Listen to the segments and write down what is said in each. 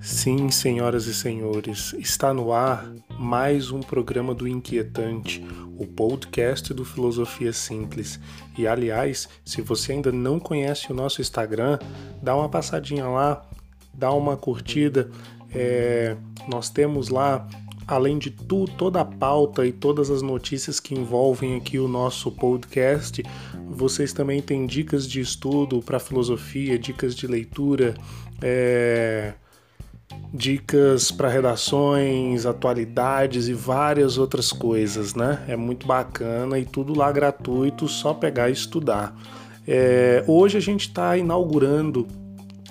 Sim, senhoras e senhores, está no ar mais um programa do Inquietante, o podcast do Filosofia Simples. E aliás, se você ainda não conhece o nosso Instagram, dá uma passadinha lá, dá uma curtida. É, nós temos lá, além de tudo, toda a pauta e todas as notícias que envolvem aqui o nosso podcast, vocês também têm dicas de estudo para filosofia, dicas de leitura. É, dicas para redações, atualidades e várias outras coisas, né? É muito bacana e tudo lá gratuito, só pegar e estudar. É, hoje a gente está inaugurando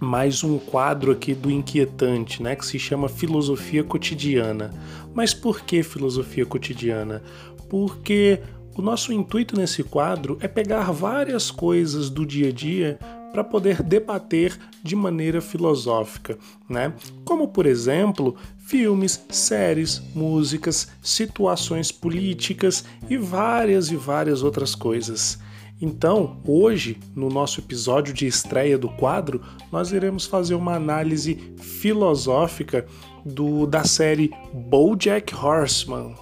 mais um quadro aqui do Inquietante, né? Que se chama Filosofia Cotidiana. Mas por que filosofia cotidiana? Porque o nosso intuito nesse quadro é pegar várias coisas do dia a dia para poder debater de maneira filosófica, né? Como por exemplo, filmes, séries, músicas, situações políticas e várias e várias outras coisas. Então, hoje, no nosso episódio de estreia do quadro, nós iremos fazer uma análise filosófica do, da série BoJack Horseman.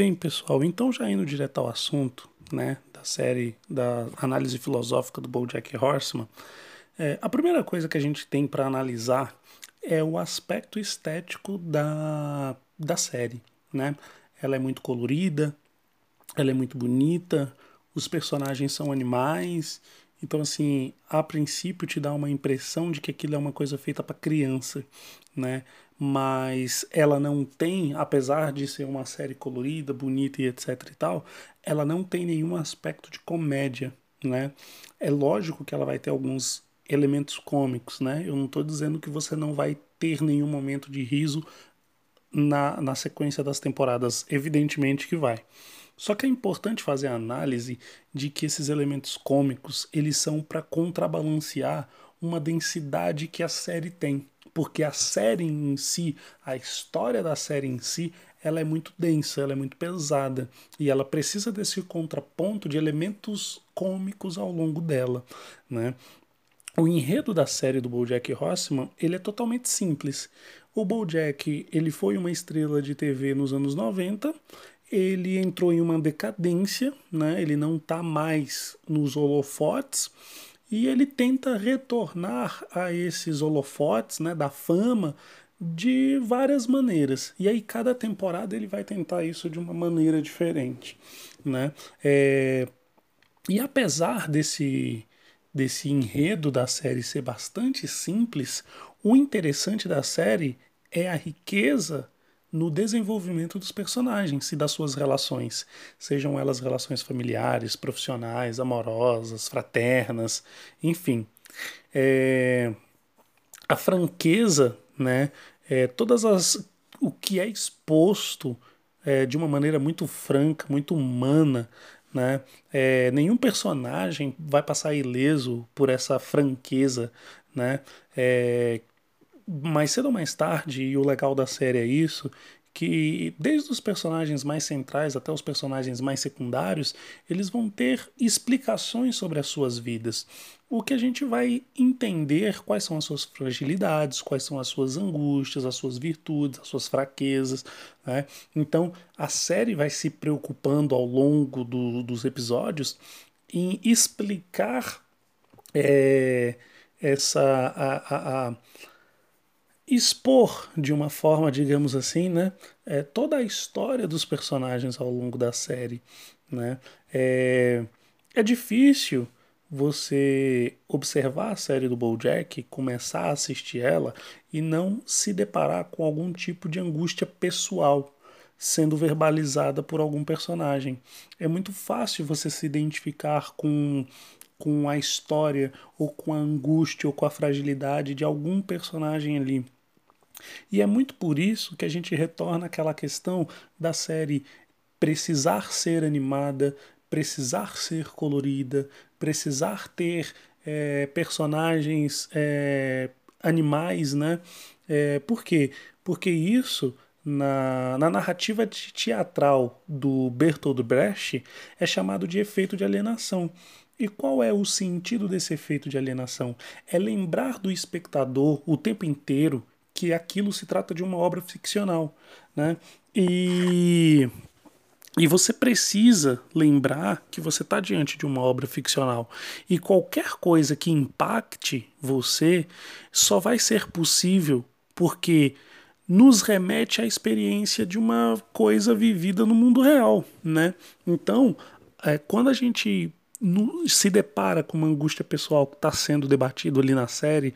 Bem, pessoal, então já indo direto ao assunto, né, da série da análise filosófica do BoJack Horseman, é, a primeira coisa que a gente tem para analisar é o aspecto estético da, da série, né? Ela é muito colorida, ela é muito bonita, os personagens são animais, então assim, a princípio te dá uma impressão de que aquilo é uma coisa feita para criança, né? Mas ela não tem, apesar de ser uma série colorida, bonita e etc e tal, ela não tem nenhum aspecto de comédia, né? É lógico que ela vai ter alguns elementos cômicos, né? Eu não estou dizendo que você não vai ter nenhum momento de riso na, na sequência das temporadas, evidentemente que vai. Só que é importante fazer a análise de que esses elementos cômicos, eles são para contrabalancear uma densidade que a série tem porque a série em si, a história da série em si, ela é muito densa, ela é muito pesada e ela precisa desse contraponto de elementos cômicos ao longo dela, né? O enredo da série do BoJack Horseman, ele é totalmente simples. O BoJack, ele foi uma estrela de TV nos anos 90, ele entrou em uma decadência, né? Ele não está mais nos holofotes e ele tenta retornar a esses holofotes né, da fama de várias maneiras. E aí cada temporada ele vai tentar isso de uma maneira diferente. Né? É... E apesar desse, desse enredo da série ser bastante simples, o interessante da série é a riqueza no desenvolvimento dos personagens e das suas relações, sejam elas relações familiares, profissionais, amorosas, fraternas, enfim. É, a franqueza, né, é, todas as o que é exposto é, de uma maneira muito franca, muito humana, né? É, nenhum personagem vai passar ileso por essa franqueza, né? É, mais cedo ou mais tarde, e o legal da série é isso, que desde os personagens mais centrais até os personagens mais secundários, eles vão ter explicações sobre as suas vidas. O que a gente vai entender quais são as suas fragilidades, quais são as suas angústias, as suas virtudes, as suas fraquezas. Né? Então a série vai se preocupando ao longo do, dos episódios em explicar. É, essa a, a, a expor de uma forma, digamos assim, né, é, toda a história dos personagens ao longo da série, né? É, é difícil você observar a série do BoJack, começar a assistir ela e não se deparar com algum tipo de angústia pessoal sendo verbalizada por algum personagem. É muito fácil você se identificar com com a história ou com a angústia ou com a fragilidade de algum personagem ali. E é muito por isso que a gente retorna àquela questão da série precisar ser animada, precisar ser colorida, precisar ter é, personagens é, animais, né? É, por quê? Porque isso na, na narrativa teatral do Bertolt Brecht é chamado de efeito de alienação. E qual é o sentido desse efeito de alienação? É lembrar do espectador o tempo inteiro que aquilo se trata de uma obra ficcional, né? E e você precisa lembrar que você está diante de uma obra ficcional. E qualquer coisa que impacte você só vai ser possível porque nos remete à experiência de uma coisa vivida no mundo real. Né? Então, é, quando a gente se depara com uma angústia pessoal que está sendo debatido ali na série,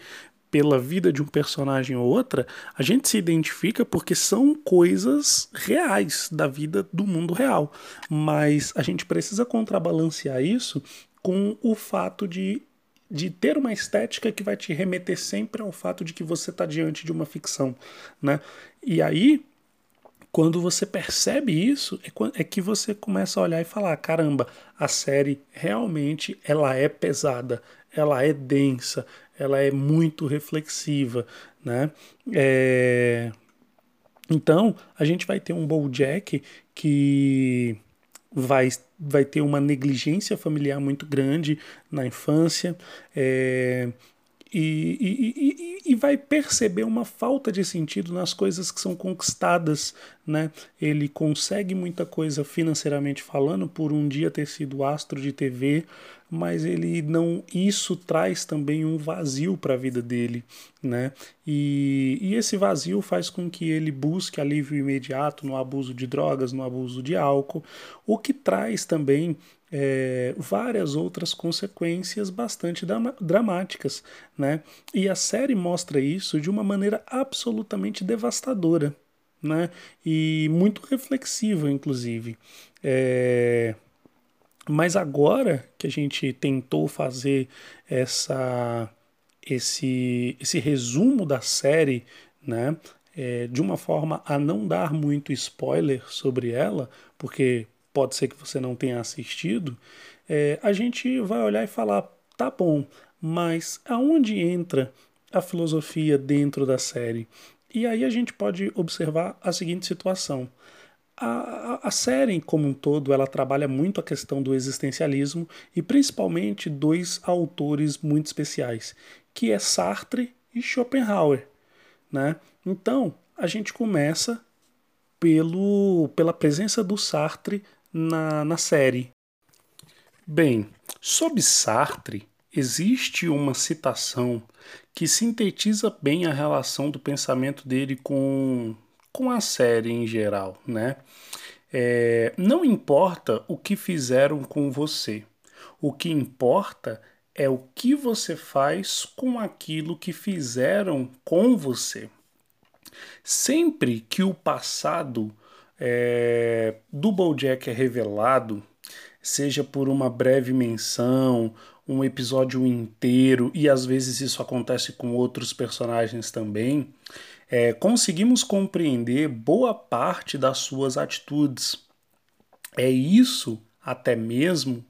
pela vida de um personagem ou outra, a gente se identifica porque são coisas reais da vida do mundo real. Mas a gente precisa contrabalancear isso com o fato de, de ter uma estética que vai te remeter sempre ao fato de que você está diante de uma ficção. Né? E aí, quando você percebe isso, é, é que você começa a olhar e falar: caramba, a série realmente ela é pesada, ela é densa, ela é muito reflexiva, né? É... Então, a gente vai ter um BoJack que vai, vai ter uma negligência familiar muito grande na infância, é, e, e, e, e, vai perceber uma falta de sentido nas coisas que são conquistadas, né? Ele consegue muita coisa financeiramente falando por um dia ter sido astro de TV, mas ele não isso traz também um vazio para a vida dele, né? E, e esse vazio faz com que ele busque alívio imediato no abuso de drogas, no abuso de álcool, o que traz também é, várias outras consequências bastante dramáticas, né? E a série mostra isso de uma maneira absolutamente devastadora, né? E muito reflexiva, inclusive. É... Mas agora que a gente tentou fazer essa, esse, esse resumo da série, né? É, de uma forma a não dar muito spoiler sobre ela, porque pode ser que você não tenha assistido, é, a gente vai olhar e falar: tá bom, mas aonde entra a filosofia dentro da série? E aí a gente pode observar a seguinte situação. A, a, série como um todo ela trabalha muito a questão do existencialismo e principalmente dois autores muito especiais, que é Sartre e Schopenhauer. Né? Então a gente começa pelo, pela presença do Sartre na, na série. Bem, sob Sartre, existe uma citação que sintetiza bem a relação do pensamento dele com, com a série em geral, né? É, não importa o que fizeram com você, o que importa é o que você faz com aquilo que fizeram com você. Sempre que o passado é, do Bojack é revelado, seja por uma breve menção, um episódio inteiro, e às vezes isso acontece com outros personagens também, é, conseguimos compreender boa parte das suas atitudes. É isso, até mesmo,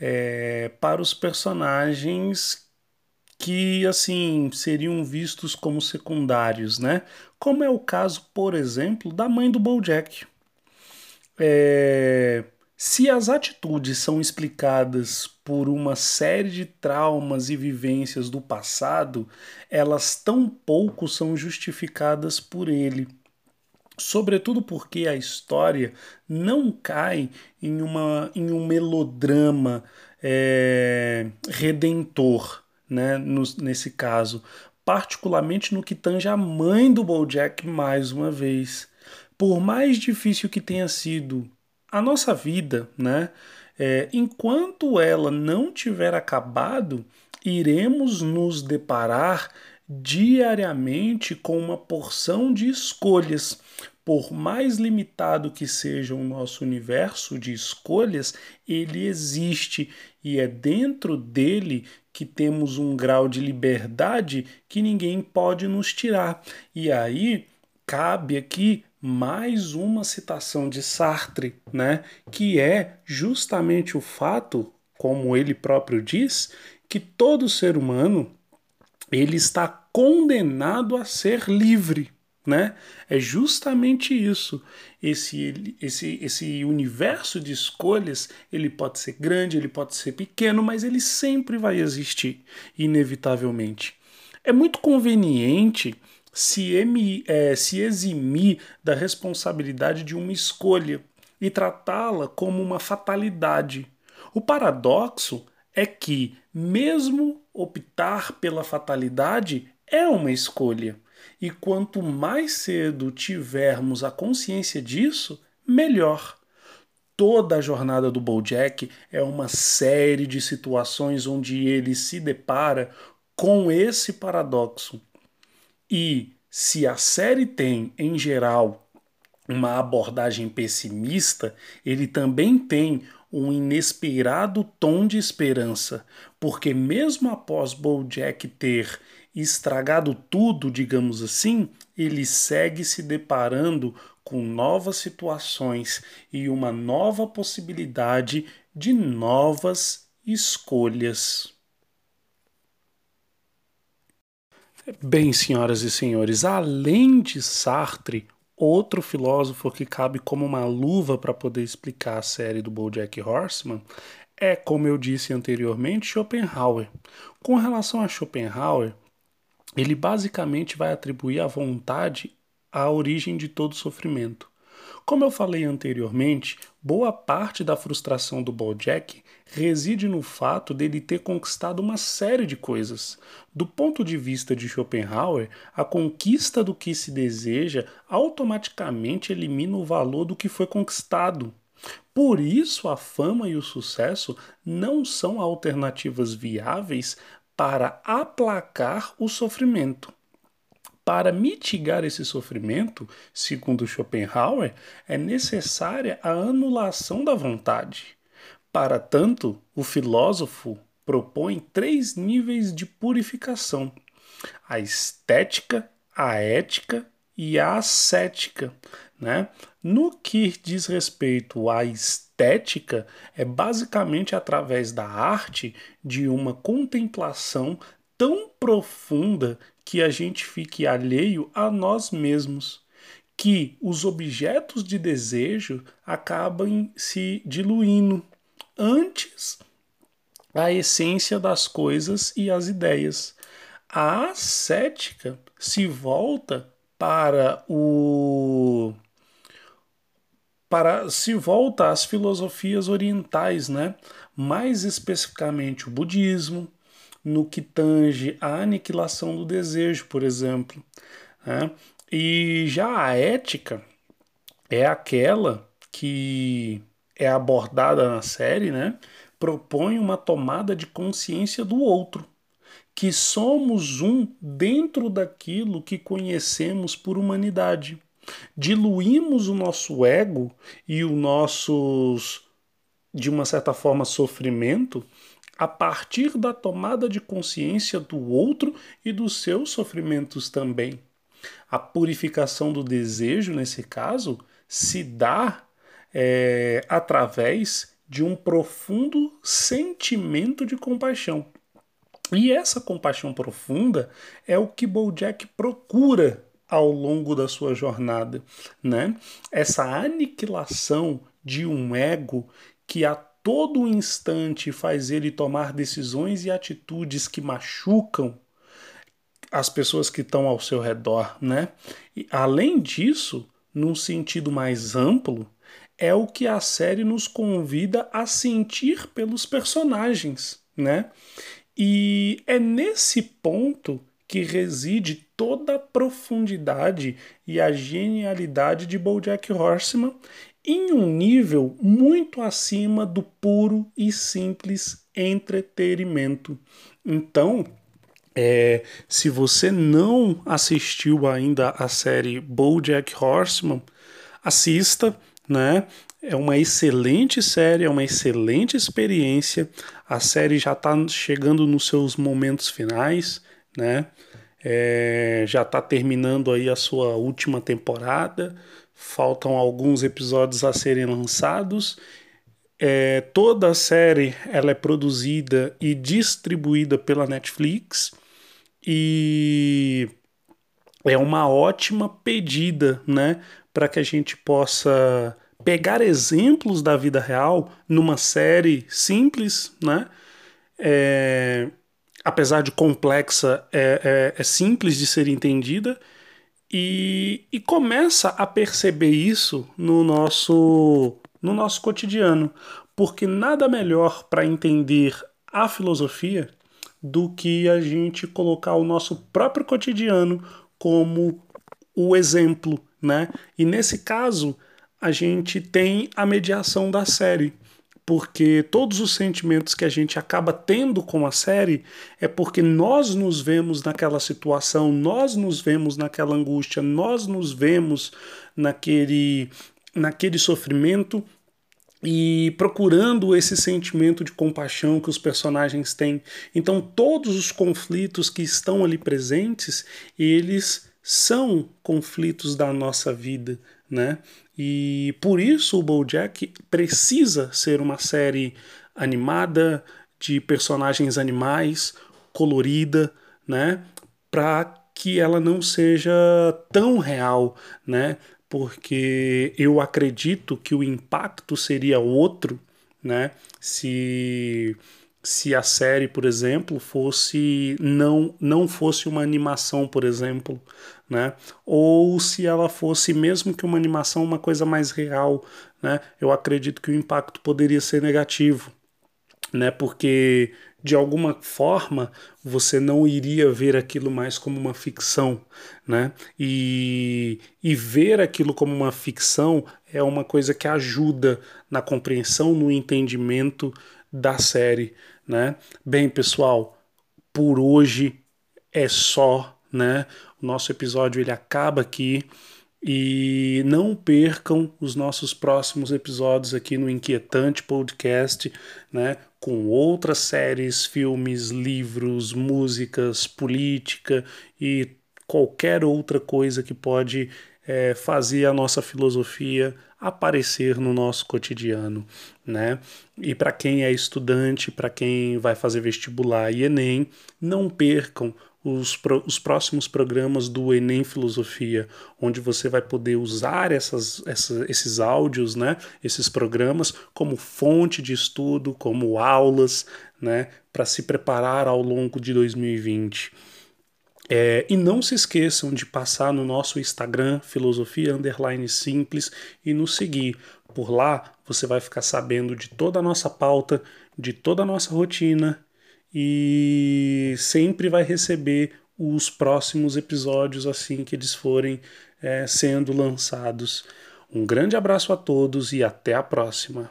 é, para os personagens que assim seriam vistos como secundários, né? Como é o caso, por exemplo, da mãe do BoJack. É... Se as atitudes são explicadas por uma série de traumas e vivências do passado, elas tão pouco são justificadas por ele. Sobretudo porque a história não cai em, uma, em um melodrama é, redentor né, no, nesse caso, particularmente no que tange a mãe do Bojack mais uma vez. Por mais difícil que tenha sido a nossa vida, né, é, enquanto ela não tiver acabado, iremos nos deparar diariamente com uma porção de escolhas. Por mais limitado que seja o nosso universo de escolhas, ele existe e é dentro dele que temos um grau de liberdade que ninguém pode nos tirar. E aí cabe aqui mais uma citação de Sartre, né, que é justamente o fato, como ele próprio diz, que todo ser humano ele está condenado a ser livre, né? É justamente isso. Esse, esse, esse universo de escolhas, ele pode ser grande, ele pode ser pequeno, mas ele sempre vai existir, inevitavelmente. É muito conveniente se, emi, é, se eximir da responsabilidade de uma escolha e tratá-la como uma fatalidade. O paradoxo é que, mesmo optar pela fatalidade é uma escolha. E quanto mais cedo tivermos a consciência disso, melhor. Toda a jornada do Bojack é uma série de situações onde ele se depara com esse paradoxo. E se a série tem, em geral, uma abordagem pessimista, ele também tem um inesperado tom de esperança, porque mesmo após Bojack ter estragado tudo, digamos assim, ele segue se deparando com novas situações e uma nova possibilidade de novas escolhas. Bem, senhoras e senhores, além de Sartre, outro filósofo que cabe como uma luva para poder explicar a série do BoJack Horseman é, como eu disse anteriormente, Schopenhauer. Com relação a Schopenhauer, ele basicamente vai atribuir a vontade à origem de todo sofrimento. Como eu falei anteriormente, boa parte da frustração do Bojack reside no fato dele ter conquistado uma série de coisas. Do ponto de vista de Schopenhauer, a conquista do que se deseja automaticamente elimina o valor do que foi conquistado. Por isso, a fama e o sucesso não são alternativas viáveis para aplacar o sofrimento. Para mitigar esse sofrimento, segundo Schopenhauer, é necessária a anulação da vontade. Para tanto, o filósofo propõe três níveis de purificação: a estética, a ética e a ascética. Né? No que diz respeito à estética, é basicamente através da arte de uma contemplação tão profunda que a gente fique alheio a nós mesmos, que os objetos de desejo acabam se diluindo antes a essência das coisas e as ideias. A ascética se volta para o para se volta às filosofias orientais, né? Mais especificamente o budismo, no que tange a aniquilação do desejo, por exemplo. Né? E já a ética é aquela que é abordada na série, né? Propõe uma tomada de consciência do outro, que somos um dentro daquilo que conhecemos por humanidade. Diluímos o nosso ego e o nossos, de uma certa forma, sofrimento a partir da tomada de consciência do outro e dos seus sofrimentos também. A purificação do desejo, nesse caso, se dá é, através de um profundo sentimento de compaixão. E essa compaixão profunda é o que Bojack procura ao longo da sua jornada, né? Essa aniquilação de um ego que a todo instante faz ele tomar decisões e atitudes que machucam as pessoas que estão ao seu redor, né? E além disso, num sentido mais amplo, é o que a série nos convida a sentir pelos personagens, né? E é nesse ponto que reside toda a profundidade e a genialidade de BoJack Horseman em um nível muito acima do puro e simples entretenimento. Então, é, se você não assistiu ainda a série BoJack Horseman, assista, né? É uma excelente série, é uma excelente experiência. A série já está chegando nos seus momentos finais, né? É, já está terminando aí a sua última temporada. Faltam alguns episódios a serem lançados. É, toda a série ela é produzida e distribuída pela Netflix e é uma ótima pedida, né, para que a gente possa pegar exemplos da vida real numa série simples, né? É, apesar de complexa, é, é, é, simples de ser entendida e, e começa a perceber isso no nosso, no nosso cotidiano, porque nada melhor para entender a filosofia do que a gente colocar o nosso próprio cotidiano como o exemplo, né? E nesse caso, a gente tem a mediação da série, porque todos os sentimentos que a gente acaba tendo com a série é porque nós nos vemos naquela situação, nós nos vemos naquela angústia, nós nos vemos naquele naquele sofrimento e procurando esse sentimento de compaixão que os personagens têm. Então todos os conflitos que estão ali presentes, eles são conflitos da nossa vida, né? E por isso o BoJack precisa ser uma série animada de personagens animais, colorida, né? Para que ela não seja tão real, né? Porque eu acredito que o impacto seria outro, né? Se se a série, por exemplo, fosse não não fosse uma animação, por exemplo, né? Ou se ela fosse mesmo que uma animação uma coisa mais real, né? Eu acredito que o impacto poderia ser negativo, né? Porque de alguma forma você não iria ver aquilo mais como uma ficção, né? E, e ver aquilo como uma ficção é uma coisa que ajuda na compreensão, no entendimento da série, né? Bem, pessoal, por hoje é só, né? O nosso episódio ele acaba aqui e não percam os nossos próximos episódios aqui no Inquietante Podcast, né? Com outras séries, filmes, livros, músicas, política e qualquer outra coisa que pode é, fazer a nossa filosofia aparecer no nosso cotidiano, né? E para quem é estudante, para quem vai fazer vestibular e Enem, não percam os, os próximos programas do Enem Filosofia, onde você vai poder usar essas, essa, esses áudios, né, esses programas, como fonte de estudo, como aulas, né, para se preparar ao longo de 2020. É, e não se esqueçam de passar no nosso Instagram, filosofia underline simples, e nos seguir. Por lá você vai ficar sabendo de toda a nossa pauta, de toda a nossa rotina e sempre vai receber os próximos episódios assim que eles forem é, sendo lançados. Um grande abraço a todos e até a próxima.